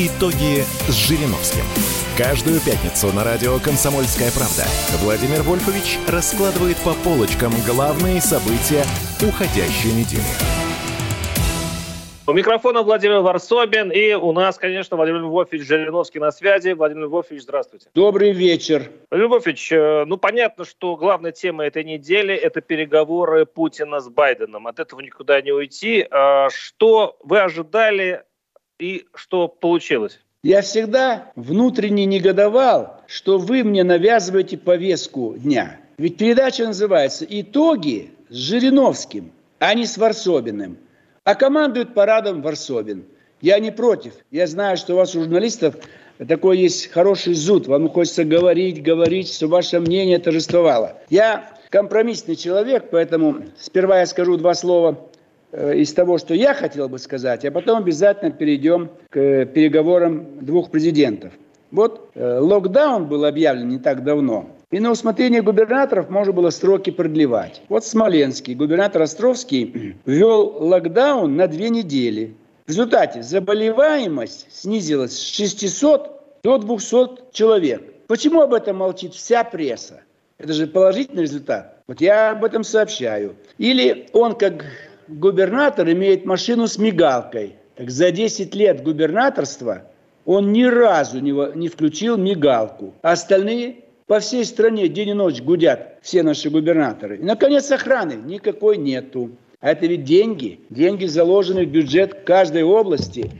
Итоги с Жириновским. Каждую пятницу на радио «Комсомольская правда» Владимир Вольфович раскладывает по полочкам главные события уходящей недели. У микрофона Владимир Варсобин, и у нас, конечно, Владимир Львович Жириновский на связи. Владимир Львович, здравствуйте. Добрый вечер. Владимир Львович, э, ну понятно, что главная тема этой недели – это переговоры Путина с Байденом. От этого никуда не уйти. А что вы ожидали и что получилось? Я всегда внутренне негодовал, что вы мне навязываете повестку дня. Ведь передача называется «Итоги с Жириновским», а не с Варсобиным. А командует парадом Варсобин. Я не против. Я знаю, что у вас, у журналистов, такой есть хороший зуд. Вам хочется говорить, говорить, чтобы ваше мнение торжествовало. Я компромиссный человек, поэтому сперва я скажу два слова из того, что я хотел бы сказать, а потом обязательно перейдем к переговорам двух президентов. Вот э, локдаун был объявлен не так давно. И на усмотрение губернаторов можно было сроки продлевать. Вот Смоленский, губернатор Островский, ввел локдаун на две недели. В результате заболеваемость снизилась с 600 до 200 человек. Почему об этом молчит вся пресса? Это же положительный результат. Вот я об этом сообщаю. Или он, как губернатор имеет машину с мигалкой. Так за 10 лет губернаторства он ни разу не, не включил мигалку. А остальные по всей стране день и ночь гудят все наши губернаторы. И, наконец, охраны никакой нету. А это ведь деньги. Деньги заложены в бюджет каждой области.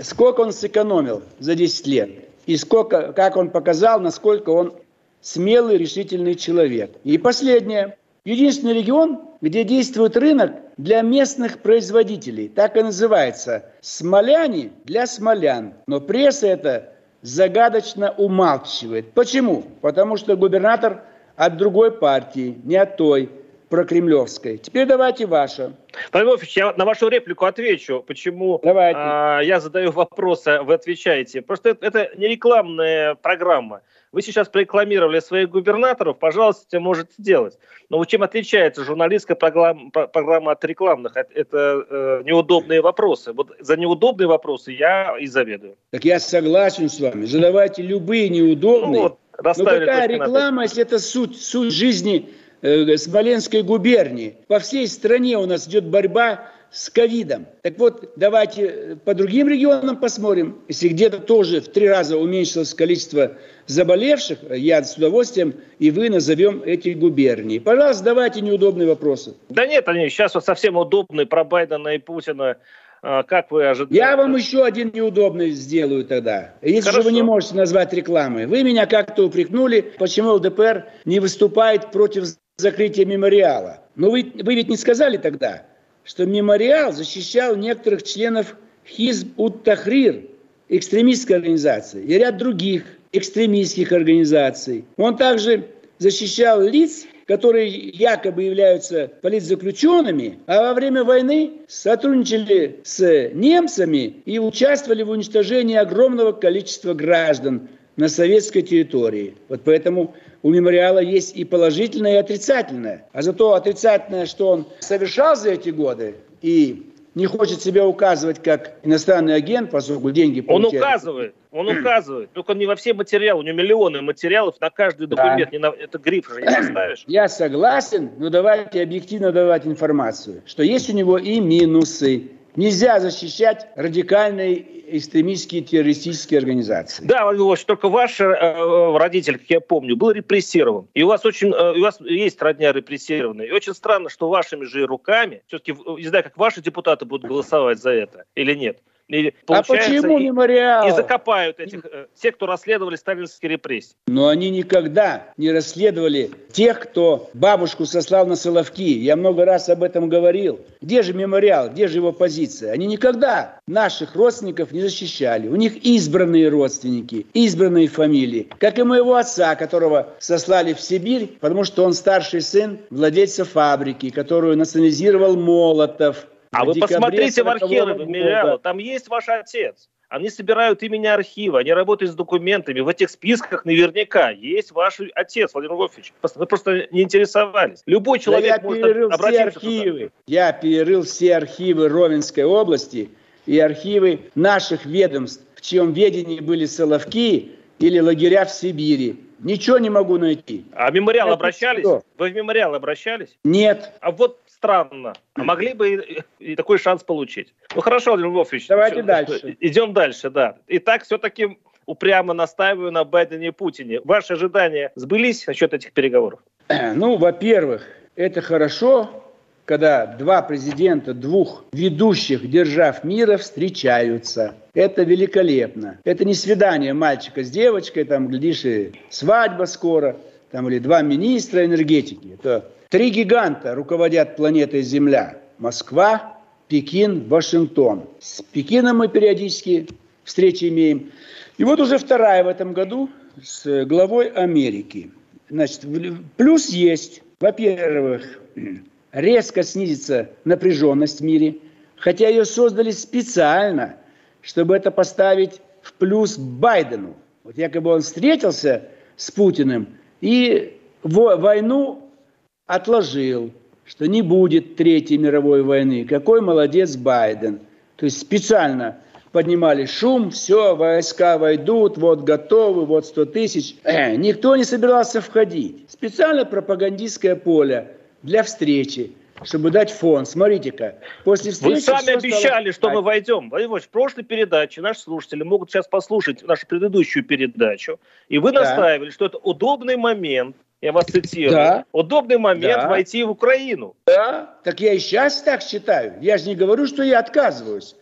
Сколько он сэкономил за 10 лет? И сколько, как он показал, насколько он смелый, решительный человек. И последнее. Единственный регион, где действует рынок для местных производителей. Так и называется. Смоляне для смолян. Но пресса это загадочно умалчивает. Почему? Потому что губернатор от другой партии, не от той прокремлевской. Теперь давайте ваше. Павел Львович, я на вашу реплику отвечу, почему а, я задаю вопросы, а вы отвечаете. Просто это, это не рекламная программа. Вы сейчас прорекламировали своих губернаторов, пожалуйста, можете сделать. Но вот чем отличается журналистская программа, программа от рекламных? Это э, неудобные вопросы. Вот за неудобные вопросы я и заведую. Так я согласен с вами. Задавайте любые неудобные. Ну, вот, Но какая реклама, если это суть, суть жизни э, Смоленской губернии? По всей стране у нас идет борьба с ковидом. Так вот, давайте э, по другим регионам посмотрим. Если где-то тоже в три раза уменьшилось количество заболевших, я с удовольствием и вы назовем эти губернии. Пожалуйста, давайте неудобные вопросы. Да нет, они сейчас вот совсем удобные про Байдена и Путина. А, как вы ожидаете? Я вам еще один неудобный сделаю тогда. Если Хорошо. же вы не можете назвать рекламой. Вы меня как-то упрекнули, почему ЛДПР не выступает против закрытия мемориала. Но вы, вы ведь не сказали тогда, что мемориал защищал некоторых членов Хизб ут Тахрир, экстремистской организации, и ряд других экстремистских организаций. Он также защищал лиц, которые якобы являются политзаключенными, а во время войны сотрудничали с немцами и участвовали в уничтожении огромного количества граждан на советской территории. Вот поэтому у мемориала есть и положительное, и отрицательное. А зато отрицательное, что он совершал за эти годы, и не хочет себя указывать как иностранный агент, поскольку деньги получает. Он указывает, он указывает. Только не во все материалы. У него миллионы материалов на каждый документ. Да. Не на, это гриф же не поставишь. Я согласен, но давайте объективно давать информацию, что есть у него и минусы. Нельзя защищать радикальные экстремистские террористические организации. Да, Владимир только ваш э, э, родитель, как я помню, был репрессирован. И у вас очень, э, у вас есть родня репрессированная. И очень странно, что вашими же руками, все-таки, не знаю, как ваши депутаты будут голосовать за это или нет, И, а почему и, мемориал? И закопают этих, э, тех, кто расследовали сталинские репрессии. Но они никогда не расследовали тех, кто бабушку сослал на Соловки. Я много раз об этом говорил. Где же мемориал, где же его позиция? Они никогда наших родственников не защищали. У них избранные родственники, избранные фамилии. Как и моего отца, которого сослали в Сибирь, потому что он старший сын владельца фабрики, которую национализировал Молотов. А вы посмотрите в архивы мемориала, там есть ваш отец. Они собирают имени архива, они работают с документами. В этих списках наверняка есть ваш отец, Владимир Вольфович. Вы просто не интересовались. Любой человек да я может перерыл все архивы. Туда. Я перерыл все архивы Ровенской области и архивы наших ведомств, в чьем ведении были Соловки или лагеря в Сибири. Ничего не могу найти. А мемориал Это обращались? Что? Вы в мемориал обращались? Нет. А вот странно. А могли бы и, и такой шанс получить. Ну хорошо, Владимир Львович. Давайте все, дальше. Идем дальше, да. Итак, все-таки упрямо настаиваю на Байдене и Путине. Ваши ожидания сбылись насчет этих переговоров? Ну, во-первых, это хорошо, когда два президента двух ведущих держав мира встречаются. Это великолепно. Это не свидание мальчика с девочкой, там, глядишь, и свадьба скоро, там, или два министра энергетики. Это Три гиганта руководят планетой Земля. Москва, Пекин, Вашингтон. С Пекином мы периодически встречи имеем. И вот уже вторая в этом году с главой Америки. Значит, плюс есть, во-первых, резко снизится напряженность в мире, хотя ее создали специально, чтобы это поставить в плюс Байдену. Вот якобы он встретился с Путиным и войну отложил, что не будет Третьей мировой войны. Какой молодец Байден. То есть специально поднимали шум, все, войска войдут, вот готовы, вот 100 тысяч. Э, никто не собирался входить. Специально пропагандистское поле для встречи чтобы дать фон. Смотрите-ка, после встречи... Вы сами обещали, стало... что мы войдем. Владимир в прошлой передаче наши слушатели могут сейчас послушать нашу предыдущую передачу, и вы да. настаивали, что это удобный момент я вас цитирую, да. удобный момент да. войти в Украину. Да, так я и сейчас так считаю. Я же не говорю, что я отказываюсь.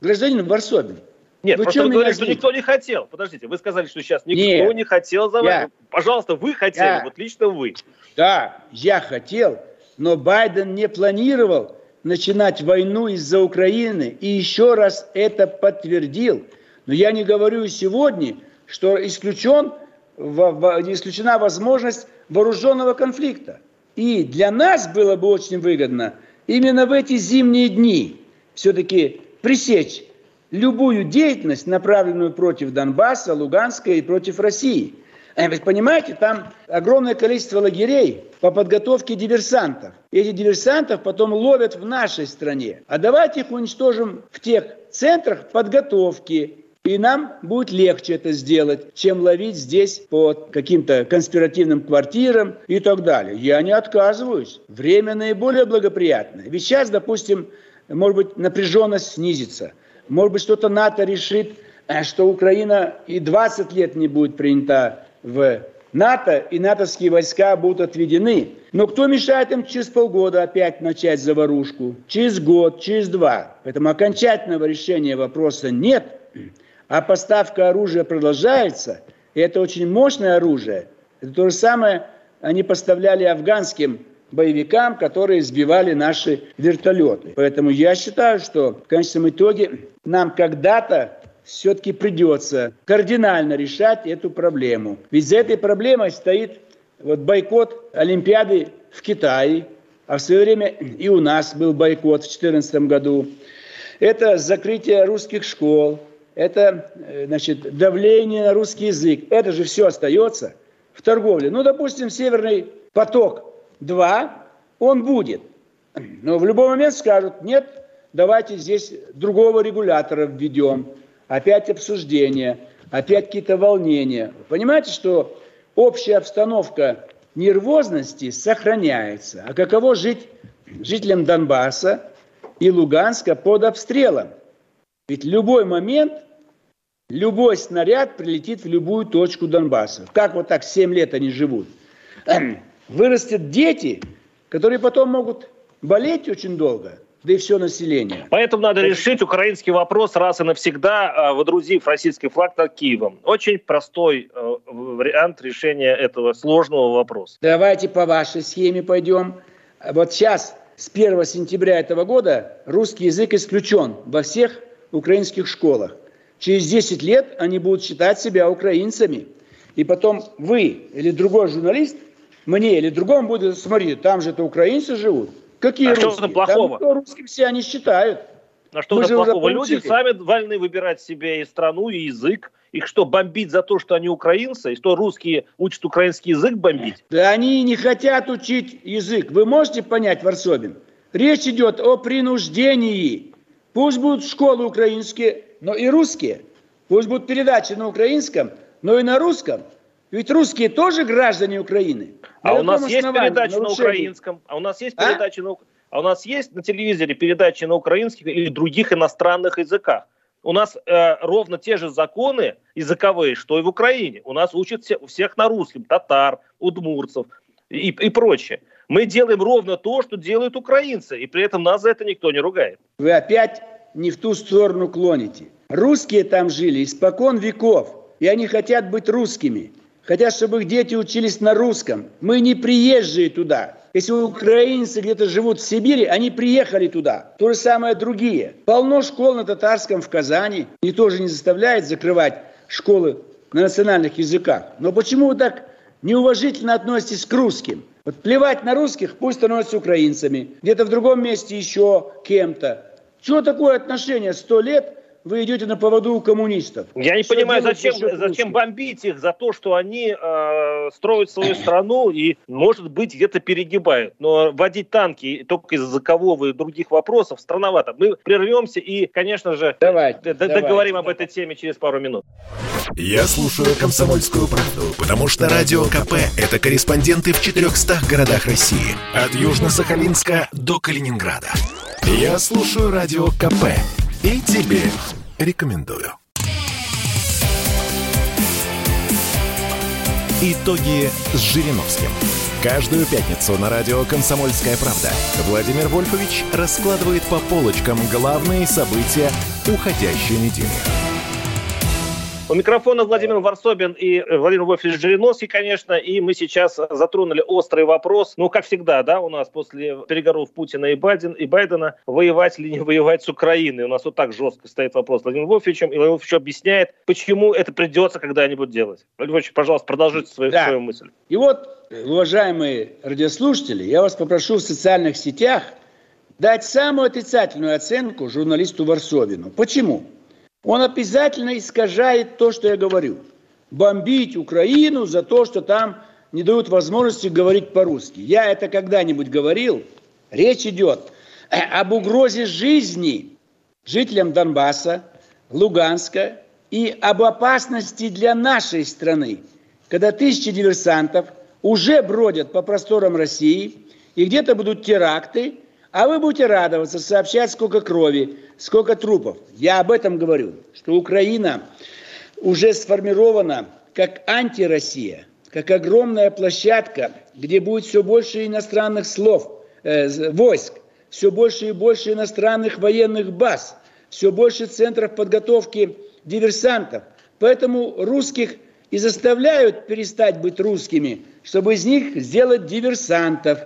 Гражданин Варсобин. Нет, вы просто вы говорите, что никто не хотел. Подождите, вы сказали, что сейчас никто Нет, не хотел за я, Пожалуйста, вы хотели, я, вот лично вы. Да, я хотел, но Байден не планировал начинать войну из-за Украины и еще раз это подтвердил. Но я не говорю сегодня, что исключен, исключена возможность вооруженного конфликта. И для нас было бы очень выгодно именно в эти зимние дни все-таки пресечь любую деятельность, направленную против Донбасса, Луганска и против России. А понимаете, там огромное количество лагерей по подготовке диверсантов. И этих диверсантов потом ловят в нашей стране. А давайте их уничтожим в тех центрах подготовки, и нам будет легче это сделать, чем ловить здесь по каким-то конспиративным квартирам и так далее. Я не отказываюсь. Время наиболее благоприятное. Ведь сейчас, допустим, может быть, напряженность снизится. Может быть, что-то НАТО решит, э, что Украина и 20 лет не будет принята в НАТО, и натовские войска будут отведены. Но кто мешает им через полгода опять начать заварушку? Через год, через два. Поэтому окончательного решения вопроса нет – а поставка оружия продолжается, и это очень мощное оружие. Это то же самое они поставляли афганским боевикам, которые сбивали наши вертолеты. Поэтому я считаю, что в конечном итоге нам когда-то все-таки придется кардинально решать эту проблему. Ведь за этой проблемой стоит вот бойкот Олимпиады в Китае, а в свое время и у нас был бойкот в 2014 году. Это закрытие русских школ, это э, значит, давление на русский язык. Это же все остается в торговле. Ну, допустим, Северный поток-2, он будет. Но в любой момент скажут, нет, давайте здесь другого регулятора введем. Опять обсуждение, опять какие-то волнения. Понимаете, что общая обстановка нервозности сохраняется. А каково жить жителям Донбасса и Луганска под обстрелом? Ведь любой момент любой снаряд прилетит в любую точку Донбасса. Как вот так 7 лет они живут? Вырастят дети, которые потом могут болеть очень долго. да и все население. Поэтому надо решить украинский вопрос раз и навсегда, а, водрузив российский флаг над Киевом. Очень простой э, вариант решения этого сложного вопроса. Давайте по вашей схеме пойдем. Вот сейчас, с 1 сентября этого года, русский язык исключен во всех украинских школах. Через 10 лет они будут считать себя украинцами. И потом вы или другой журналист мне или другому будет, смотрите, там же это украинцы живут. Какие а русские? что плохого? Там русским все они считают. А что это плохого? Люди сами вольны выбирать себе и страну, и язык. Их что, бомбить за то, что они украинцы? И что, русские учат украинский язык бомбить? Да они не хотят учить язык. Вы можете понять, Варсобин? Речь идет о принуждении. Пусть будут школы украинские, но и русские. Пусть будут передачи на украинском, но и на русском. Ведь русские тоже граждане Украины. А у нас есть передачи на украинском, а у нас есть а? передачи на а у нас есть на телевизоре передачи на украинских или других иностранных языках. У нас э, ровно те же законы языковые, что и в Украине. У нас учат все, у всех на русском, татар, удмурцев и, и прочее. Мы делаем ровно то, что делают украинцы, и при этом нас за это никто не ругает. Вы опять не в ту сторону клоните. Русские там жили испокон веков, и они хотят быть русскими хотят, чтобы их дети учились на русском. Мы не приезжие туда. Если украинцы где-то живут в Сибири, они приехали туда. То же самое другие. Полно школ на татарском в Казани. Никто же не заставляет закрывать школы на национальных языках. Но почему вы так неуважительно относитесь к русским? Вот плевать на русских, пусть становятся украинцами. Где-то в другом месте еще кем-то. Чего такое отношение? Сто лет – вы идете на поводу у коммунистов. Я не что понимаю, зачем, зачем бомбить их за то, что они э, строят свою страну и, может быть, где-то перегибают. Но водить танки только из-за языкового и других вопросов странновато. Мы прервемся и, конечно же, давайте, договорим давайте. об этой теме через пару минут. Я слушаю «Комсомольскую правду», потому что «Радио КП» — это корреспонденты в 400 городах России. От Южно-Сахалинска до Калининграда. Я слушаю «Радио КП» и тебе рекомендую. Итоги с Жириновским. Каждую пятницу на радио «Комсомольская правда» Владимир Вольфович раскладывает по полочкам главные события уходящей недели. У микрофона Владимир Варсобин и э, Владимир Вольфович Жириновский, конечно, и мы сейчас затронули острый вопрос, ну, как всегда, да, у нас после переговоров Путина и, Байден, и Байдена, воевать или не воевать с Украиной. У нас вот так жестко стоит вопрос с Владимиром Вольфовичем, и Владимир Вольфович объясняет, почему это придется когда-нибудь делать. Владимир Вольфович, пожалуйста, продолжите свою, да. свою мысль. И вот, уважаемые радиослушатели, я вас попрошу в социальных сетях дать самую отрицательную оценку журналисту Варсобину. Почему? Он обязательно искажает то, что я говорю. Бомбить Украину за то, что там не дают возможности говорить по-русски. Я это когда-нибудь говорил. Речь идет об угрозе жизни жителям Донбасса, Луганска и об опасности для нашей страны, когда тысячи диверсантов уже бродят по просторам России, и где-то будут теракты, а вы будете радоваться, сообщать, сколько крови, сколько трупов. Я об этом говорю, что Украина уже сформирована как антироссия, как огромная площадка, где будет все больше иностранных слов, э, войск, все больше и больше иностранных военных баз, все больше центров подготовки диверсантов. Поэтому русских и заставляют перестать быть русскими, чтобы из них сделать диверсантов,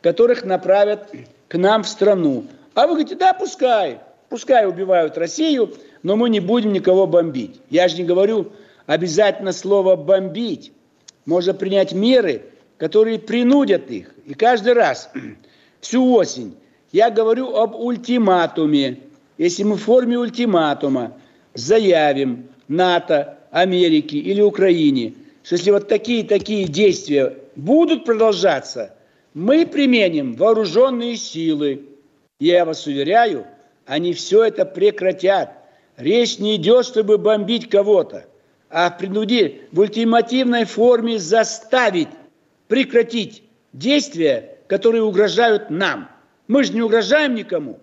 которых направят к нам в страну. А вы говорите, да, пускай, пускай убивают Россию, но мы не будем никого бомбить. Я же не говорю обязательно слово «бомбить». Можно принять меры, которые принудят их. И каждый раз, всю осень, я говорю об ультиматуме. Если мы в форме ультиматума заявим НАТО, Америке или Украине, что если вот такие-такие действия будут продолжаться – мы применим вооруженные силы. Я вас уверяю, они все это прекратят. Речь не идет, чтобы бомбить кого-то, а в принуди, в ультимативной форме заставить прекратить действия, которые угрожают нам. Мы же не угрожаем никому.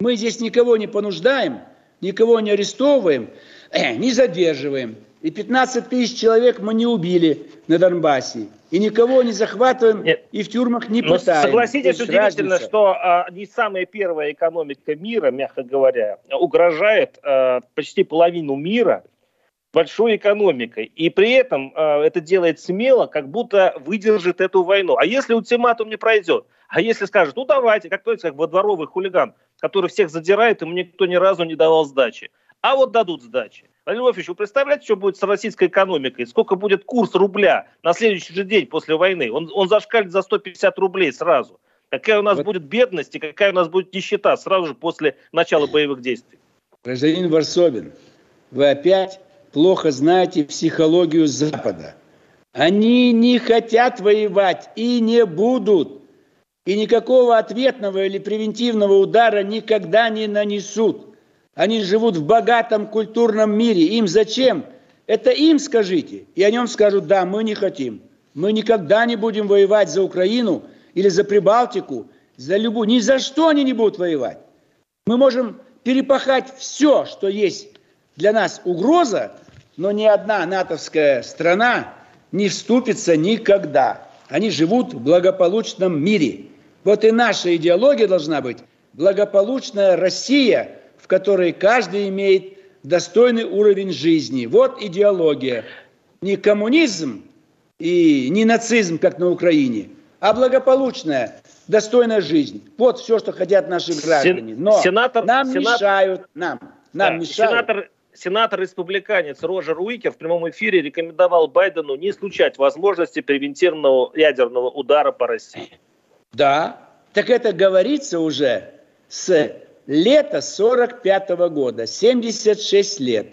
Мы здесь никого не понуждаем, никого не арестовываем, э, не задерживаем. И 15 тысяч человек мы не убили на Донбассе. И никого не захватываем Нет. и в тюрьмах не Но пытаем. Согласитесь, удивительно, разница. что а, не самая первая экономика мира, мягко говоря, угрожает а, почти половину мира большой экономикой. И при этом а, это делает смело, как будто выдержит эту войну. А если ультиматум не пройдет? А если скажет, ну давайте, как то как во дворовый хулиган, который всех задирает, ему никто ни разу не давал сдачи. А вот дадут сдачи. Владимир Владимирович, вы представляете, что будет с российской экономикой? Сколько будет курс рубля на следующий же день после войны? Он, он зашкалит за 150 рублей сразу. Какая у нас вот. будет бедность и какая у нас будет нищета сразу же после начала боевых действий? Гражданин Варсобин, вы опять плохо знаете психологию Запада. Они не хотят воевать и не будут. И никакого ответного или превентивного удара никогда не нанесут. Они живут в богатом культурном мире. Им зачем? Это им скажите. И о нем скажут, да, мы не хотим. Мы никогда не будем воевать за Украину или за Прибалтику, за любую. Ни за что они не будут воевать. Мы можем перепахать все, что есть для нас угроза, но ни одна натовская страна не вступится никогда. Они живут в благополучном мире. Вот и наша идеология должна быть благополучная Россия – в которой каждый имеет достойный уровень жизни. Вот идеология. Не коммунизм и не нацизм, как на Украине, а благополучная, достойная жизнь. Вот все, что хотят наши граждане. Но сенатор, нам сенатор, мешают, нам, нам да, мешают. Сенатор, сенатор-республиканец Роджер Уикер в прямом эфире рекомендовал Байдену не исключать возможности превентивного ядерного удара по России. Да, так это говорится уже с Лето 45 -го года, 76 лет.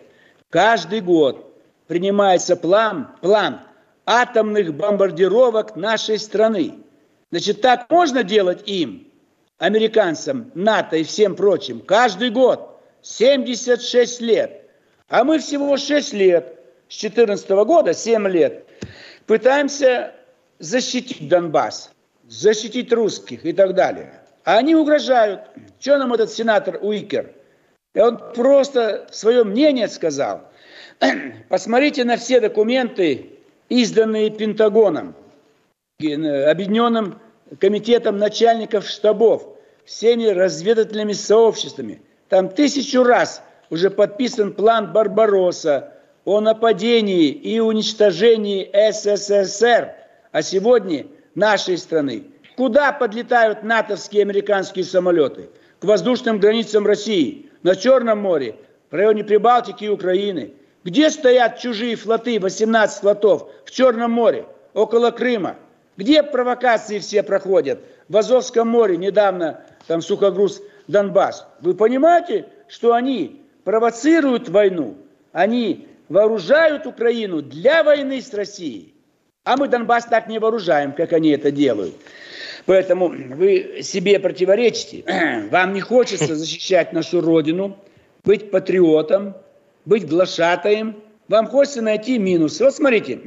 Каждый год принимается план, план атомных бомбардировок нашей страны. Значит, так можно делать им, американцам, НАТО и всем прочим, каждый год, 76 лет. А мы всего 6 лет, с 14 -го года, 7 лет, пытаемся защитить Донбасс, защитить русских и так далее. А они угрожают. Что нам этот сенатор Уикер? И он просто свое мнение сказал. Посмотрите на все документы, изданные Пентагоном, э, Объединенным комитетом начальников штабов, всеми разведывательными сообществами. Там тысячу раз уже подписан план Барбаросса о нападении и уничтожении СССР, а сегодня нашей страны. Куда подлетают натовские и американские самолеты? К воздушным границам России, на Черном море, в районе Прибалтики и Украины. Где стоят чужие флоты, 18 флотов, в Черном море, около Крыма? Где провокации все проходят? В Азовском море недавно там сухогруз Донбасс. Вы понимаете, что они провоцируют войну? Они вооружают Украину для войны с Россией. А мы Донбасс так не вооружаем, как они это делают. Поэтому вы себе противоречите. Вам не хочется защищать нашу Родину, быть патриотом, быть глашатаем. Вам хочется найти минусы. Вот смотрите.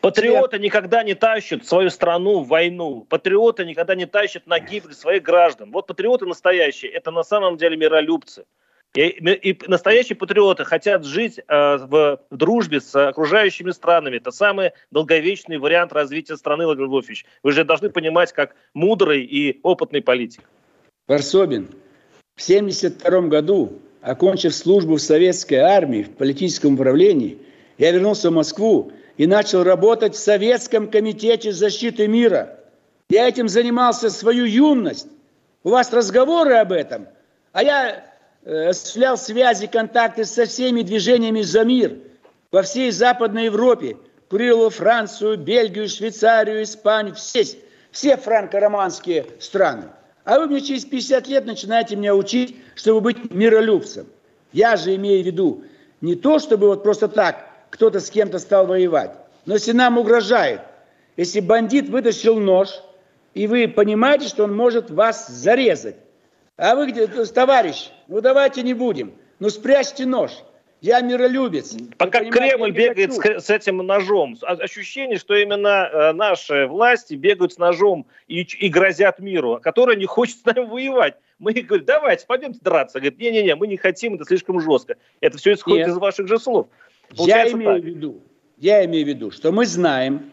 Патриоты никогда не тащат свою страну в войну. Патриоты никогда не тащат на гибель своих граждан. Вот патриоты настоящие, это на самом деле миролюбцы. И, и настоящие патриоты хотят жить э, в, в дружбе с окружающими странами. Это самый долговечный вариант развития страны, Владимир Владимирович. Вы же должны понимать, как мудрый и опытный политик. Варсобин, в 1972 году, окончив службу в советской армии, в политическом управлении, я вернулся в Москву и начал работать в Советском комитете защиты мира. Я этим занимался свою юность. У вас разговоры об этом, а я осуществлял связи, контакты со всеми движениями за мир во всей Западной Европе, курировал Францию, Бельгию, Швейцарию, Испанию, все, все франко-романские страны. А вы мне через 50 лет начинаете меня учить, чтобы быть миролюбцем. Я же имею в виду не то, чтобы вот просто так кто-то с кем-то стал воевать, но если нам угрожает, если бандит вытащил нож, и вы понимаете, что он может вас зарезать, а вы где, товарищ, ну давайте не будем. Ну спрячьте нож. Я миролюбец. Пока Кремль бегает с, с этим ножом, ощущение, что именно э, наши власти бегают с ножом и, и грозят миру, который не хочет с нами воевать. Мы говорим, давайте, пойдемте драться. Говорит, не-не-не, мы не хотим, это слишком жестко. Это все исходит Нет. из ваших же слов. я имею так. в виду, я имею в виду, что мы знаем,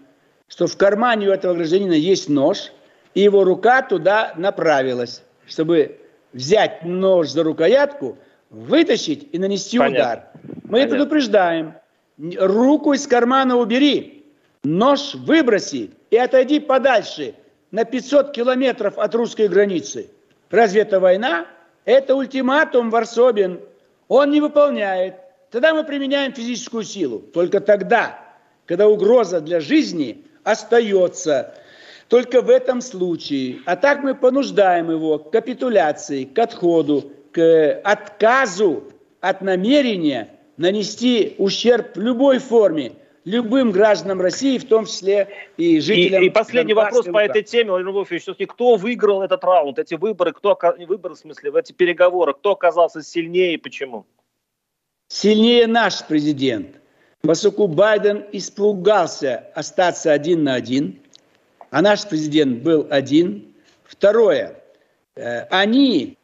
что в кармане у этого гражданина есть нож, и его рука туда направилась, чтобы взять нож за рукоятку, вытащить и нанести Понятно. удар. Мы Понятно. предупреждаем, руку из кармана убери, нож выброси и отойди подальше, на 500 километров от русской границы. Разве это война? Это ультиматум Варсобин. Он не выполняет. Тогда мы применяем физическую силу. Только тогда, когда угроза для жизни остается. Только в этом случае. А так мы понуждаем его к капитуляции, к отходу, к отказу от намерения нанести ущерб в любой форме любым гражданам России, в том числе и жителям... И, и последний вопрос по этой теме, Владимир Вольфович, все-таки кто выиграл этот раунд, эти выборы, кто, выборы в смысле, в эти переговоры, кто оказался сильнее и почему? Сильнее наш президент. Поскольку Байден испугался остаться один на один, а наш президент был один. Второе, э, они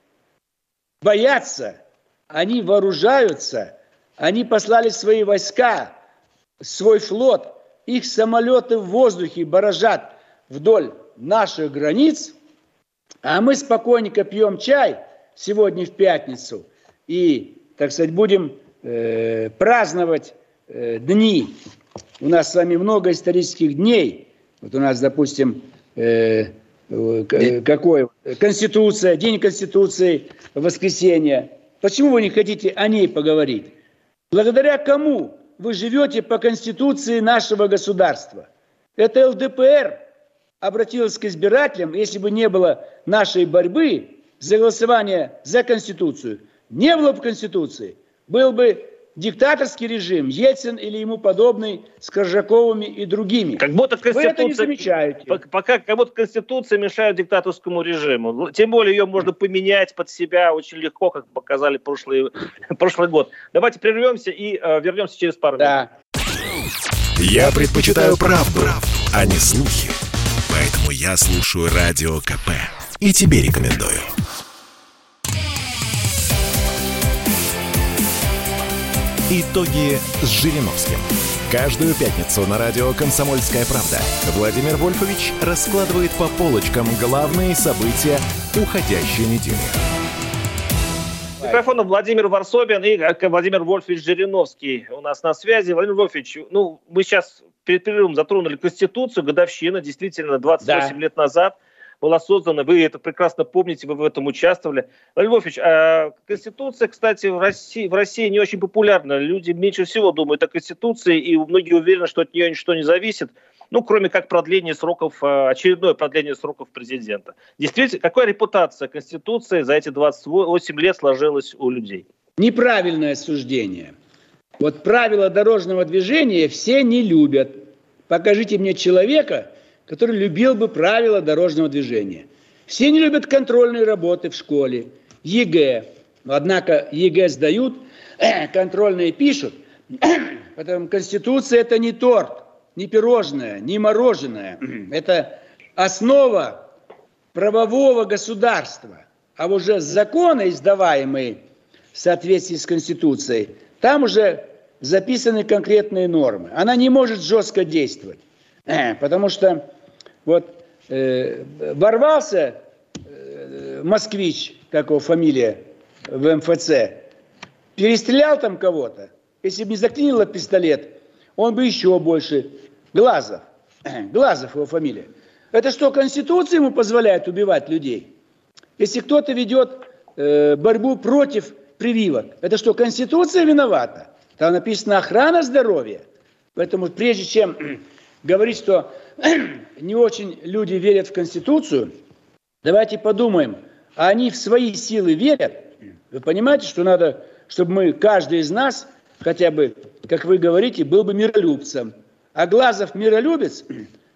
боятся, они вооружаются, они послали свои войска, свой флот, их самолеты в воздухе баражат вдоль наших границ, а мы спокойненько пьем чай сегодня в пятницу и, так сказать, будем э, праздновать э, дни. У нас с вами много исторических дней – вот у нас, допустим, э, э, какой? Конституция, День Конституции, воскресенье. Почему вы не хотите о ней поговорить? Благодаря кому вы живете по Конституции нашего государства? Это ЛДПР обратилась к избирателям, если бы не было нашей борьбы за голосование за Конституцию, не было бы Конституции, был бы диктаторский режим, Ельцин или ему подобный с Коржаковыми и другими. Как будто Конституция, Вы это не замечаете. Пока как будто Конституция мешает диктаторскому режиму. Тем более ее можно поменять под себя очень легко, как показали прошлый, прошлый год. Давайте прервемся и э, вернемся через пару да. минут. Я предпочитаю правду, а не слухи. Поэтому я слушаю Радио КП. И тебе рекомендую. Итоги с Жириновским. Каждую пятницу на радио «Комсомольская правда» Владимир Вольфович раскладывает по полочкам главные события уходящей недели. Микрофоном Владимир Варсобин и э, Владимир Вольфович Жириновский у нас на связи. Владимир Вольфович, ну, мы сейчас перед перерывом затронули Конституцию, годовщина, действительно, 28 да. лет назад – была создана, вы это прекрасно помните, вы в этом участвовали. Владимир Львович, а Конституция, кстати, в России, в России не очень популярна. Люди меньше всего думают о Конституции, и многие уверены, что от нее ничто не зависит. Ну, кроме как продление сроков, а, очередное продление сроков президента. Действительно, какая репутация Конституции за эти 28 лет сложилась у людей? Неправильное суждение. Вот правила дорожного движения все не любят. Покажите мне человека, который любил бы правила дорожного движения. Все не любят контрольные работы в школе, ЕГЭ. Однако ЕГЭ сдают, контрольные пишут. Потому Конституция – это не торт, не пирожное, не мороженое. Это основа правового государства. А уже законы, издаваемые в соответствии с Конституцией, там уже записаны конкретные нормы. Она не может жестко действовать, потому что вот э, ворвался э, москвич, как его фамилия, в МФЦ, перестрелял там кого-то. Если бы не заклинило пистолет, он бы еще больше. Глазов. Глазов его фамилия. Это что, Конституция ему позволяет убивать людей? Если кто-то ведет э, борьбу против прививок, это что, Конституция виновата? Там написано охрана здоровья. Поэтому прежде чем говорить, что не очень люди верят в Конституцию, давайте подумаем, а они в свои силы верят? Вы понимаете, что надо, чтобы мы, каждый из нас, хотя бы, как вы говорите, был бы миролюбцем. А Глазов миролюбец,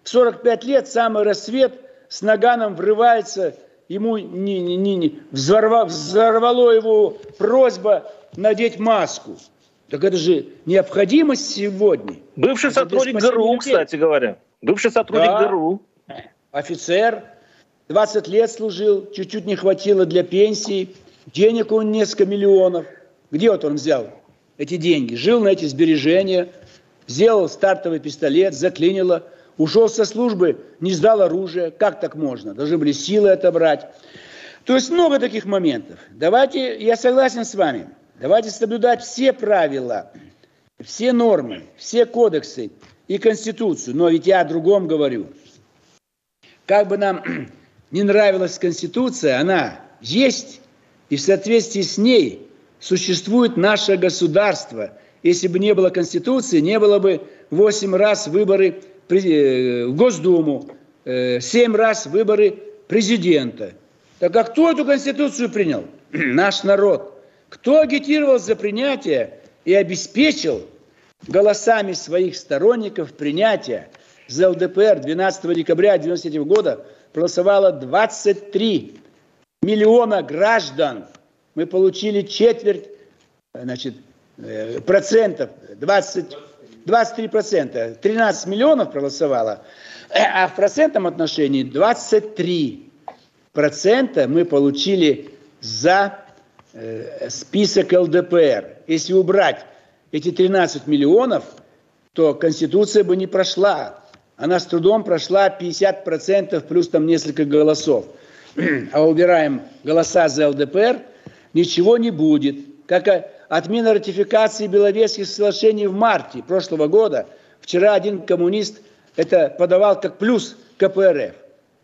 в 45 лет самый рассвет с наганом врывается, ему не, не, не, не, взорва, взорвало его просьба надеть маску. Так это же необходимость сегодня. Бывший сотрудник ГРУ, кстати говоря. Бывший сотрудник да. ГРУ. Офицер, 20 лет служил, чуть-чуть не хватило для пенсии, денег он несколько миллионов. Где вот он взял? эти деньги, жил на эти сбережения, сделал стартовый пистолет, заклинило, ушел со службы, не сдал оружие. Как так можно? Должны были силы отобрать. То есть много таких моментов. Давайте, я согласен с вами, давайте соблюдать все правила, все нормы, все кодексы и Конституцию. Но ведь я о другом говорю. Как бы нам не нравилась Конституция, она есть, и в соответствии с ней существует наше государство. Если бы не было Конституции, не было бы 8 раз выборы э, в Госдуму, 7 э, раз выборы президента. Так а кто эту Конституцию принял? Наш народ. Кто агитировал за принятие и обеспечил голосами своих сторонников принятие за ЛДПР 12 декабря 1993 года проголосовало 23 миллиона граждан. Мы получили четверть значит, э, процентов, 20, 23 процента. 13 миллионов проголосовало, а в процентном отношении 23 процента мы получили за э, список ЛДПР. Если убрать эти 13 миллионов, то Конституция бы не прошла. Она с трудом прошла 50% плюс там несколько голосов. А убираем голоса за ЛДПР, ничего не будет. Как отмена ратификации Беловежских соглашений в марте прошлого года. Вчера один коммунист это подавал как плюс КПРФ.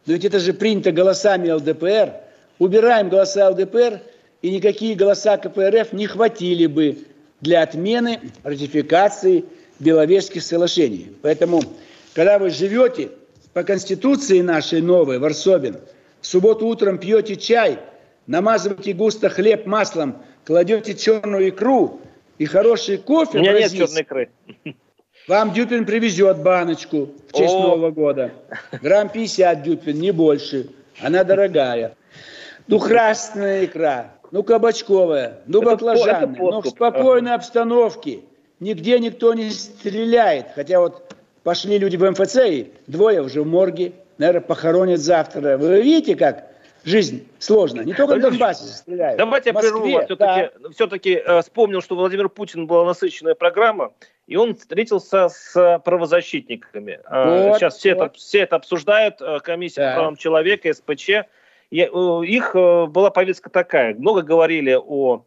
Но ведь это же принято голосами ЛДПР. Убираем голоса ЛДПР, и никакие голоса КПРФ не хватили бы для отмены ратификации Беловежских соглашений. Поэтому, когда вы живете по Конституции нашей новой, Варсобин, в субботу утром пьете чай, намазываете густо хлеб маслом, кладете черную икру и хороший кофе. У меня нет черной икры. Вам Дюпин привезет баночку в честь О. Нового года. Грамм 50 Дюпин, не больше. Она дорогая. Ну, красная икра, ну, кабачковая, ну, баклажаны. Ну, в спокойной обстановке. Нигде никто не стреляет. Хотя вот пошли люди в МФЦ, и двое уже в морге. Наверное, похоронят завтра. Вы видите, как жизнь сложна. Не только в Донбассе стреляют. Давайте я прерву вас. Все-таки, да. все-таки э, вспомнил, что Владимир Путин была насыщенная программа и он встретился с правозащитниками. А, вот, Сейчас все, вот. это, все это обсуждают, э, комиссия да. по правам человека, СПЧ. И, э, их э, была повестка такая. Много говорили о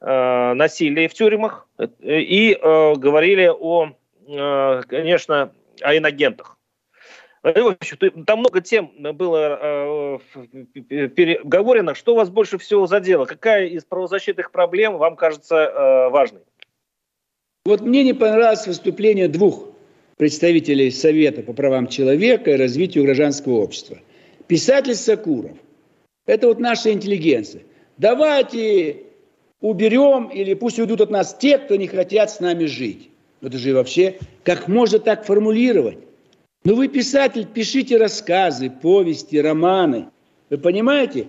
э, насилии в тюрьмах и э, говорили о, э, конечно, о инагентах. Там много тем было э, переговорено. Что вас больше всего задело? Какая из правозащитных проблем вам кажется э, важной? Вот мне не понравилось выступление двух представителей Совета по правам человека и развитию гражданского общества. Писатель Сакуров. Это вот наша интеллигенция. Давайте уберем или пусть уйдут от нас те, кто не хотят с нами жить. Это же вообще, как можно так формулировать? Ну вы писатель, пишите рассказы, повести, романы. Вы понимаете?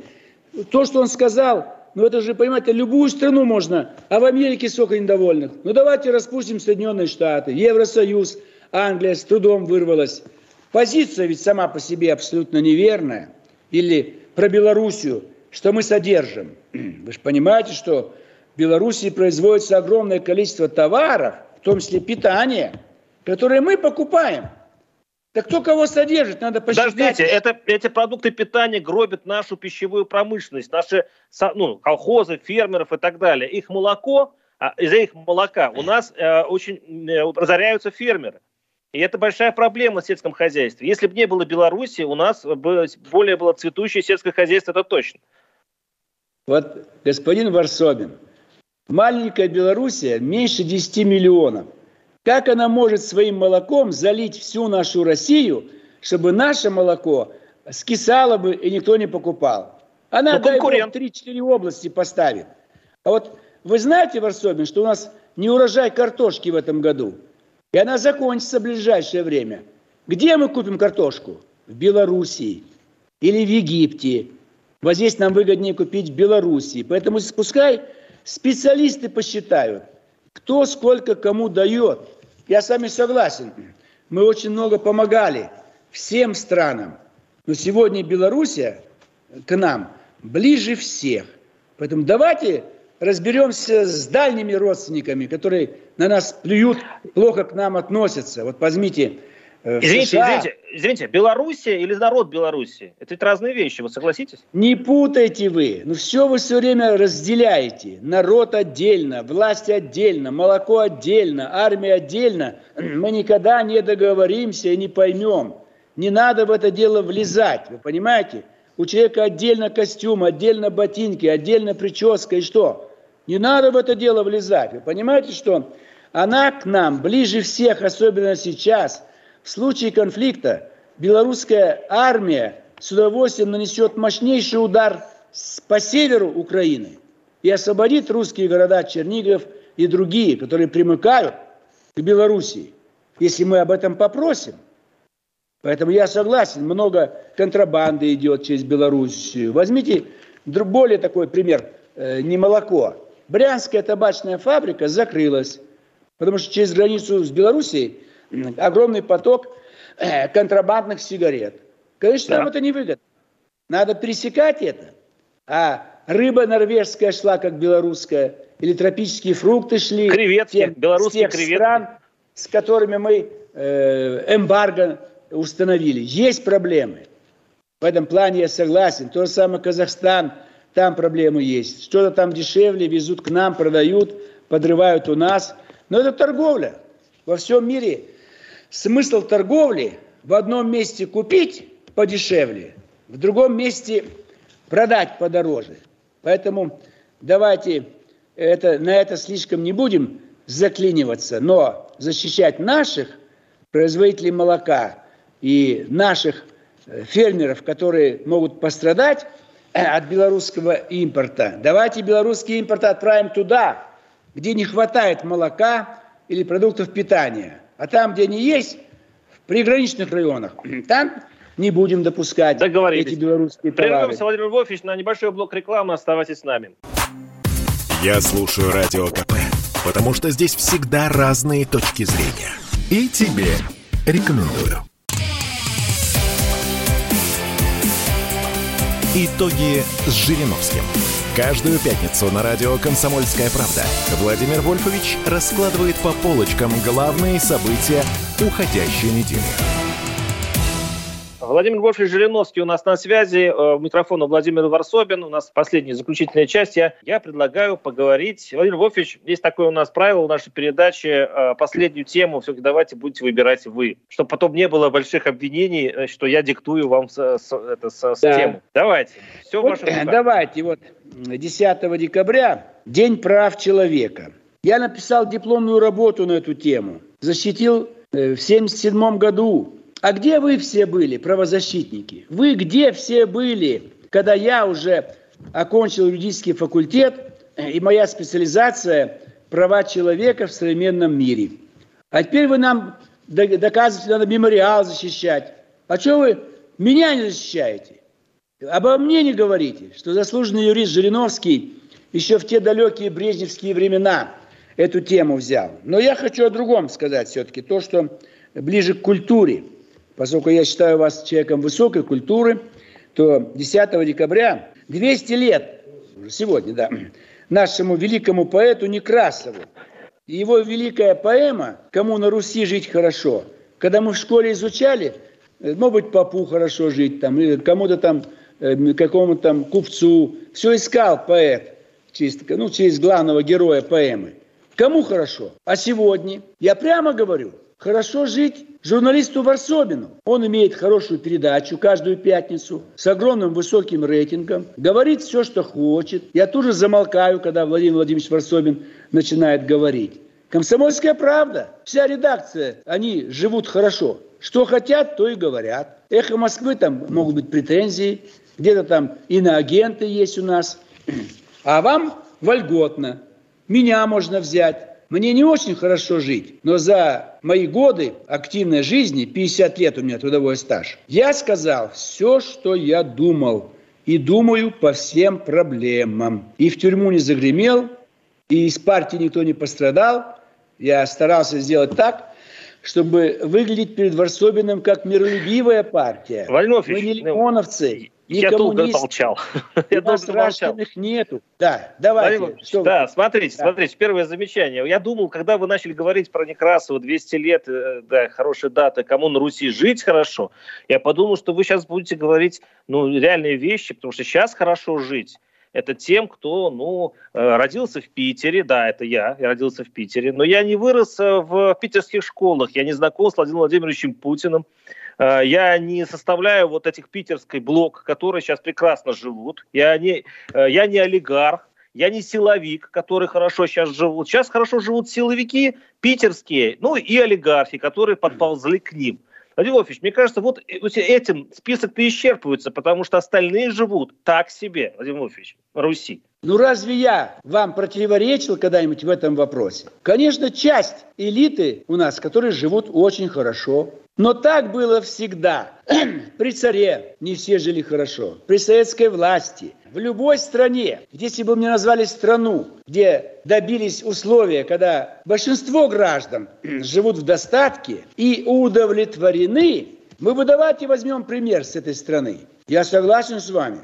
То, что он сказал, ну это же, понимаете, любую страну можно, а в Америке сколько недовольных. Ну давайте распустим Соединенные Штаты, Евросоюз, Англия с трудом вырвалась. Позиция ведь сама по себе абсолютно неверная. Или про Белоруссию, что мы содержим. Вы же понимаете, что в Белоруссии производится огромное количество товаров, в том числе питания, которые мы покупаем – так кто кого содержит, надо посчитать. Подождите, это, эти продукты питания гробят нашу пищевую промышленность, наши ну, колхозы, фермеров и так далее. Их молоко, а, из-за их молока у нас э, очень э, разоряются фермеры. И это большая проблема в сельском хозяйстве. Если бы не было Беларуси, у нас бы более было цветущее сельское хозяйство, это точно. Вот, господин Варсобин, маленькая Белоруссия меньше 10 миллионов – как она может своим молоком залить всю нашу Россию, чтобы наше молоко скисало бы и никто не покупал? Она, ну, дай бог, 3-4 области поставит. А вот вы знаете, Варсобин, что у нас не урожай картошки в этом году? И она закончится в ближайшее время. Где мы купим картошку? В Белоруссии или в Египте. Вот здесь нам выгоднее купить в Белоруссии. Поэтому пускай специалисты посчитают, кто сколько кому дает. Я с вами согласен. Мы очень много помогали всем странам. Но сегодня Белоруссия к нам ближе всех. Поэтому давайте разберемся с дальними родственниками, которые на нас плюют, плохо к нам относятся. Вот возьмите Э, извините, США... извините, извините, Белоруссия или народ Беларуси? Это ведь разные вещи, вы согласитесь? Не путайте вы. Ну все вы все время разделяете. Народ отдельно, власть отдельно, молоко отдельно, армия отдельно. Мы никогда не договоримся и не поймем. Не надо в это дело влезать, вы понимаете? У человека отдельно костюм, отдельно ботинки, отдельно прическа и что? Не надо в это дело влезать. Вы понимаете, что она к нам ближе всех, особенно сейчас – в случае конфликта белорусская армия с удовольствием нанесет мощнейший удар по северу Украины и освободит русские города Чернигов и другие, которые примыкают к Белоруссии, если мы об этом попросим. Поэтому я согласен, много контрабанды идет через Белоруссию. Возьмите более такой пример, э, не молоко. Брянская табачная фабрика закрылась, потому что через границу с Белоруссией огромный поток э, контрабандных сигарет. Конечно, да. нам это невыгодно. Надо пересекать это. А рыба норвежская шла, как белорусская, или тропические фрукты шли. Креветки, тех, белорусские тех креветки. стран, с которыми мы э, эмбарго установили. Есть проблемы. В этом плане я согласен. То же самое Казахстан, там проблемы есть. Что-то там дешевле везут к нам, продают, подрывают у нас. Но это торговля. Во всем мире смысл торговли в одном месте купить подешевле, в другом месте продать подороже. Поэтому давайте это, на это слишком не будем заклиниваться, но защищать наших производителей молока и наших э, фермеров, которые могут пострадать от белорусского импорта. Давайте белорусский импорт отправим туда, где не хватает молока или продуктов питания. А там, где они есть, в приграничных районах, там не будем допускать эти белорусские товары. Прервемся, Владимир Львович, на небольшой блок рекламы. Оставайтесь с нами. Я слушаю Радио КП, потому что здесь всегда разные точки зрения. И тебе рекомендую. Итоги с Жириновским. Каждую пятницу на радио «Комсомольская правда» Владимир Вольфович раскладывает по полочкам главные события уходящей недели. Владимир Вольфович Жириновский у нас на связи. Э, микрофон Владимир Варсобин. У нас последняя заключительная часть. Я, я предлагаю поговорить. Владимир Вольфович, есть такое у нас правило в нашей передаче. Э, последнюю тему все-таки давайте будете выбирать вы. Чтобы потом не было больших обвинений, э, что я диктую вам с, с, это, с, с да. тему. Давайте. Все вот, Давайте. Вот 10 декабря День прав человека. Я написал дипломную работу на эту тему. Защитил в 1977 году а где вы все были, правозащитники? Вы где все были, когда я уже окончил юридический факультет и моя специализация – права человека в современном мире? А теперь вы нам доказываете, надо мемориал защищать. А что вы меня не защищаете? Обо мне не говорите, что заслуженный юрист Жириновский еще в те далекие брежневские времена эту тему взял. Но я хочу о другом сказать все-таки, то, что ближе к культуре – поскольку я считаю вас человеком высокой культуры, то 10 декабря 200 лет, сегодня, да, нашему великому поэту Некрасову. Его великая поэма «Кому на Руси жить хорошо», когда мы в школе изучали, э, может быть, попу хорошо жить, там, кому-то там, э, какому-то там купцу, все искал поэт, чисто, ну, через главного героя поэмы. Кому хорошо? А сегодня? Я прямо говорю, хорошо жить журналисту Варсобину. Он имеет хорошую передачу каждую пятницу с огромным высоким рейтингом, говорит все, что хочет. Я тоже замолкаю, когда Владимир Владимирович Варсобин начинает говорить. Комсомольская правда. Вся редакция, они живут хорошо. Что хотят, то и говорят. Эхо Москвы, там могут быть претензии. Где-то там иноагенты есть у нас. А вам вольготно. Меня можно взять. Мне не очень хорошо жить, но за мои годы активной жизни, 50 лет у меня трудовой стаж, я сказал все, что я думал. И думаю по всем проблемам. И в тюрьму не загремел, и из партии никто не пострадал. Я старался сделать так, чтобы выглядеть перед Варсобиным как миролюбивая партия. Владимир Мы не лимоновцы, не я долго молчал. Я долго молчал. нету. Да, давайте. Что да, смотрите, да. смотрите, первое замечание. Я думал, когда вы начали говорить про Некрасова, 200 лет, э, да, хорошая дата, кому на Руси жить хорошо, я подумал, что вы сейчас будете говорить, ну, реальные вещи, потому что сейчас хорошо жить это тем, кто, ну, э, родился в Питере, да, это я, я родился в Питере, но я не вырос э, в питерских школах, я не знаком с Владимиром Владимировичем Путиным, э, я не составляю вот этих питерский блок, которые сейчас прекрасно живут, я не, я не олигарх, я не силовик, который хорошо сейчас живут. Сейчас хорошо живут силовики питерские, ну и олигархи, которые подползли к ним. Владимир Вольфович, мне кажется, вот этим список-то исчерпывается, потому что остальные живут так себе, Владимир Вольфович, Руси. Ну разве я вам противоречил когда-нибудь в этом вопросе? Конечно, часть элиты у нас, которые живут очень хорошо. Но так было всегда. При царе не все жили хорошо. При советской власти. В любой стране, если бы мне назвали страну, где добились условия, когда большинство граждан живут в достатке и удовлетворены, мы бы давайте возьмем пример с этой страны. Я согласен с вами.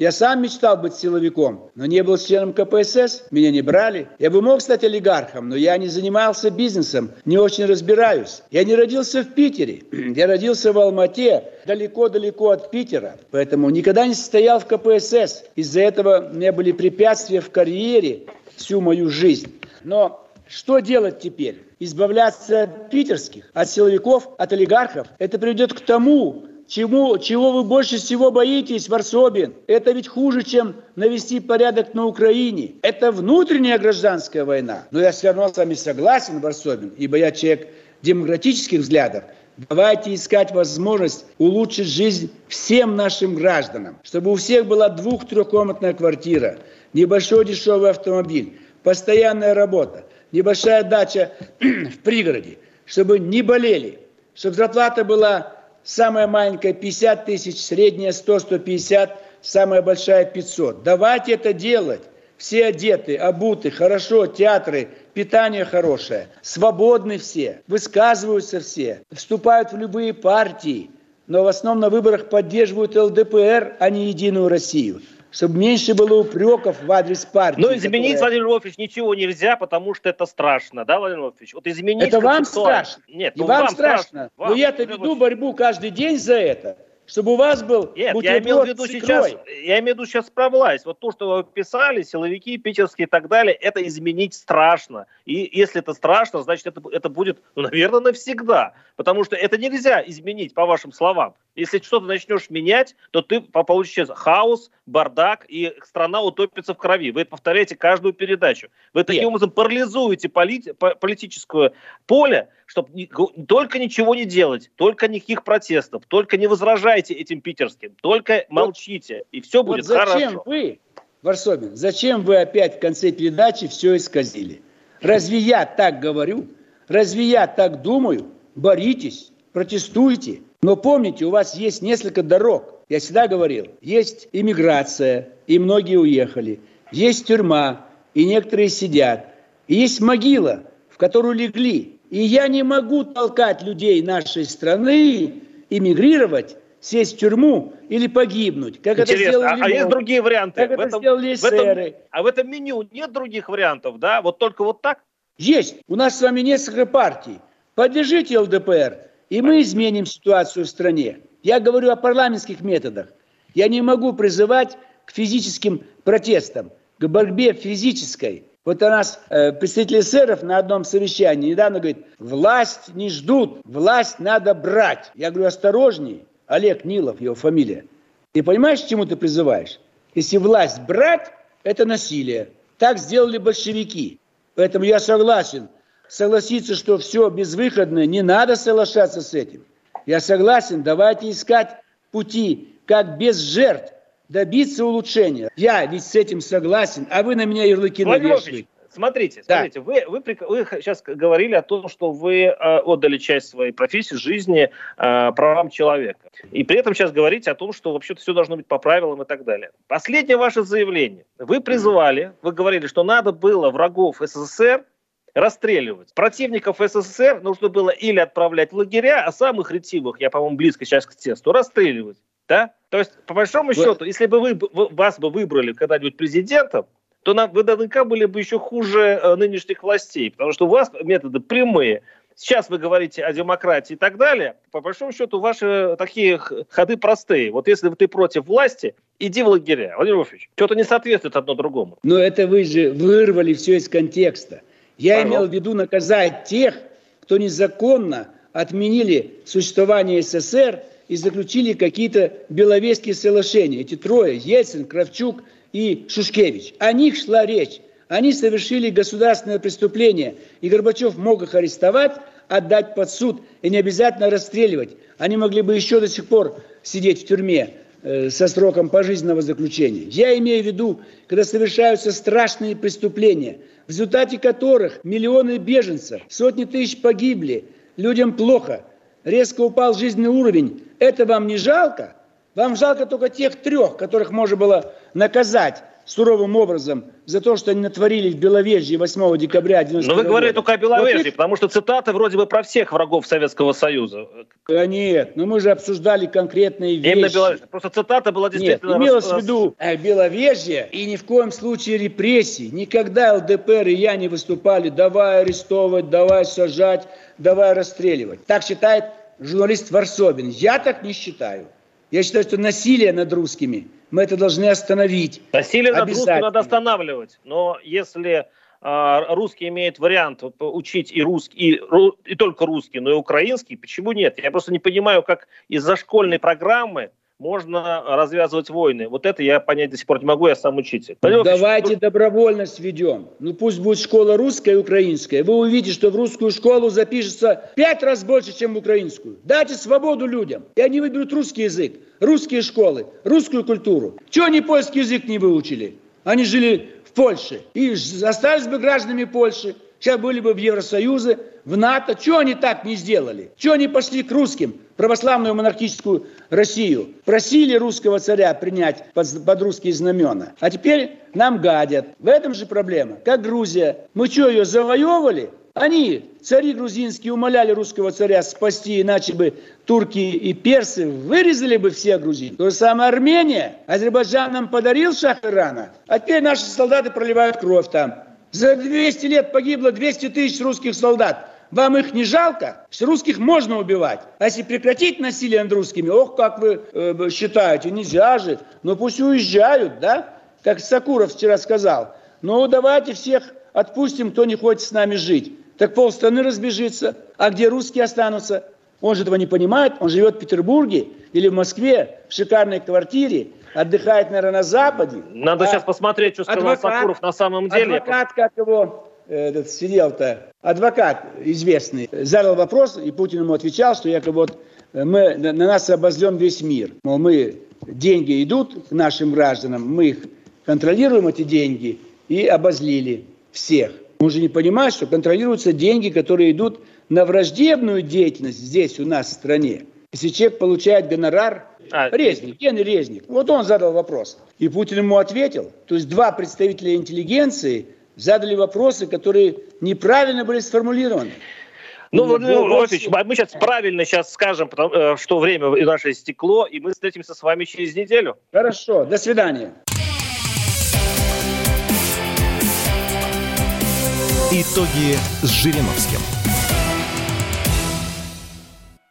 Я сам мечтал быть силовиком, но не был членом КПСС, меня не брали. Я бы мог стать олигархом, но я не занимался бизнесом, не очень разбираюсь. Я не родился в Питере, я родился в Алмате, далеко-далеко от Питера. Поэтому никогда не состоял в КПСС. Из-за этого у меня были препятствия в карьере всю мою жизнь. Но что делать теперь? Избавляться от питерских, от силовиков, от олигархов? Это приведет к тому, чему, чего вы больше всего боитесь, Варсобин? Это ведь хуже, чем навести порядок на Украине. Это внутренняя гражданская война. Но я все равно с вами согласен, Варсобин, ибо я человек демократических взглядов. Давайте искать возможность улучшить жизнь всем нашим гражданам, чтобы у всех была двух-трехкомнатная квартира, небольшой дешевый автомобиль, постоянная работа, небольшая дача в пригороде, чтобы не болели, чтобы зарплата была самая маленькая 50 тысяч, средняя 100-150, самая большая 500. Давайте это делать. Все одеты, обуты, хорошо, театры, питание хорошее, свободны все, высказываются все, вступают в любые партии, но в основном на выборах поддерживают ЛДПР, а не Единую Россию чтобы меньше было упреков в адрес партии. Но изменить, которая... Владимир Вольфович, ничего нельзя, потому что это страшно, да, Владимир Вольфович? Вот изменить... Это вам страшно? Нет, ну, вам, вам страшно. страшно. Вам, Но я-то веду борьбу каждый день за это чтобы у вас был Нет, я имел в виду сейчас, я имею в виду сейчас про власть. Вот то, что вы писали, силовики питерские и так далее, это изменить страшно. И если это страшно, значит, это, это будет, ну, наверное, навсегда. Потому что это нельзя изменить, по вашим словам. Если что-то начнешь менять, то ты получишь хаос, бардак, и страна утопится в крови. Вы это повторяете каждую передачу. Вы таким Нет. образом парализуете полит, политическое поле, чтобы только ничего не делать, только никаких протестов, только не возражайте этим питерским, только молчите, и все будет вот зачем хорошо. вы, Варсобин, зачем вы опять в конце передачи все исказили? Разве я так говорю? Разве я так думаю? Боритесь, протестуйте. Но помните, у вас есть несколько дорог. Я всегда говорил, есть иммиграция, и многие уехали. Есть тюрьма, и некоторые сидят. И есть могила, в которую легли. И я не могу толкать людей нашей страны эмигрировать, сесть в тюрьму или погибнуть. Как Интересно, это сделали а, а есть другие варианты? Как в это этом, сделали в этом, А в этом меню нет других вариантов, да? Вот только вот так? Есть. У нас с вами несколько партий. Поддержите ЛДПР, и мы изменим ситуацию в стране. Я говорю о парламентских методах. Я не могу призывать к физическим протестам, к борьбе физической. Вот у нас э, представитель эсеров на одном совещании недавно говорит, власть не ждут, власть надо брать. Я говорю, осторожней, Олег Нилов, его фамилия. Ты понимаешь, к чему ты призываешь? Если власть брать, это насилие. Так сделали большевики. Поэтому я согласен. Согласиться, что все безвыходное, не надо соглашаться с этим. Я согласен, давайте искать пути, как без жертв добиться улучшения. Я ведь с этим согласен, а вы на меня ярлыки навешиваете. Смотрите, смотрите, да. вы, вы, вы сейчас говорили о том, что вы э, отдали часть своей профессии, жизни э, правам человека. И при этом сейчас говорите о том, что вообще-то все должно быть по правилам и так далее. Последнее ваше заявление. Вы призывали, вы говорили, что надо было врагов СССР расстреливать. Противников СССР нужно было или отправлять в лагеря, а самых ретивых, я, по-моему, близко сейчас к тесту, расстреливать. Да? То есть, по большому счету, если бы вы, вас бы выбрали когда-нибудь президентом, то нам, вы наверняка были бы еще хуже э, нынешних властей, потому что у вас методы прямые. Сейчас вы говорите о демократии и так далее. По большому счету, ваши такие ходы простые. Вот если ты против власти, иди в лагеря. Владимир Вольфович, что-то не соответствует одно другому. Но это вы же вырвали все из контекста. Я имел в виду наказать тех, кто незаконно отменили существование СССР и заключили какие-то беловежские соглашения. Эти трое, Ельцин, Кравчук и Шушкевич. О них шла речь. Они совершили государственное преступление, и Горбачев мог их арестовать, отдать под суд и не обязательно расстреливать. Они могли бы еще до сих пор сидеть в тюрьме э, со сроком пожизненного заключения. Я имею в виду, когда совершаются страшные преступления, в результате которых миллионы беженцев, сотни тысяч погибли, людям плохо, резко упал жизненный уровень. Это вам не жалко? Вам жалко только тех трех, которых можно было наказать суровым образом за то, что они натворили в Беловежье 8 декабря 90 Но вы говорите только о Беловежье, вот потому что цитаты вроде бы про всех врагов Советского Союза. Нет, но мы же обсуждали конкретные вещи. Именно Беловежье. Просто цитата была действительно... Нет, имелось в виду э, Беловежье и ни в коем случае репрессий. Никогда ЛДПР и я не выступали, давай арестовывать, давай сажать, давай расстреливать. Так считает журналист Варсобин. Я так не считаю. Я считаю, что насилие над русскими мы это должны остановить. Насилие над русскими надо останавливать. Но если э, русский имеет вариант учить и русский, и, и только русский, но и украинский, почему нет? Я просто не понимаю, как из-за школьной программы можно развязывать войны. Вот это я понять до сих пор не могу, я сам учитель. Ну, давайте добровольность введем. Ну пусть будет школа русская и украинская. Вы увидите, что в русскую школу запишется пять раз больше, чем в украинскую. Дайте свободу людям, и они выберут русский язык, русские школы, русскую культуру. Чего они польский язык не выучили? Они жили в Польше и остались бы гражданами Польши. Сейчас были бы в Евросоюзе, в НАТО. Чего они так не сделали? Чего они пошли к русским, православную монархическую Россию? Просили русского царя принять под, под русские знамена. А теперь нам гадят. В этом же проблема. Как Грузия. Мы что, ее завоевывали? Они, цари грузинские, умоляли русского царя спасти, иначе бы турки и персы вырезали бы все грузин. То же самое Армения. Азербайджан нам подарил шах Ирана, а теперь наши солдаты проливают кровь там. За 200 лет погибло 200 тысяч русских солдат. Вам их не жалко? Русских можно убивать. А если прекратить насилие над русскими, ох, как вы э, считаете, нельзя же. Ну пусть уезжают, да? Как Сакуров вчера сказал. Ну давайте всех отпустим, кто не хочет с нами жить. Так полстраны разбежится. А где русские останутся? Он же этого не понимает. Он живет в Петербурге или в Москве в шикарной квартире отдыхает, наверное, на Западе. Надо а сейчас посмотреть, что сказал адвокат, Сакуров на самом деле. Адвокат, как его этот сидел-то, адвокат известный, задал вопрос, и Путин ему отвечал, что якобы вот мы, на нас обозлен весь мир. Мол, мы, деньги идут к нашим гражданам, мы их контролируем, эти деньги, и обозлили всех. Он же не понимает, что контролируются деньги, которые идут на враждебную деятельность здесь у нас в стране. Если человек получает гонорар, а, Резник, Генри Резник, вот он задал вопрос. И Путин ему ответил. То есть два представителя интеллигенции задали вопросы, которые неправильно были сформулированы. Ну, Владимир Владимирович, мы сейчас правильно сейчас скажем, потому, э, что время наше стекло, и мы встретимся с вами через неделю. Хорошо, до свидания. Итоги с Жириновским.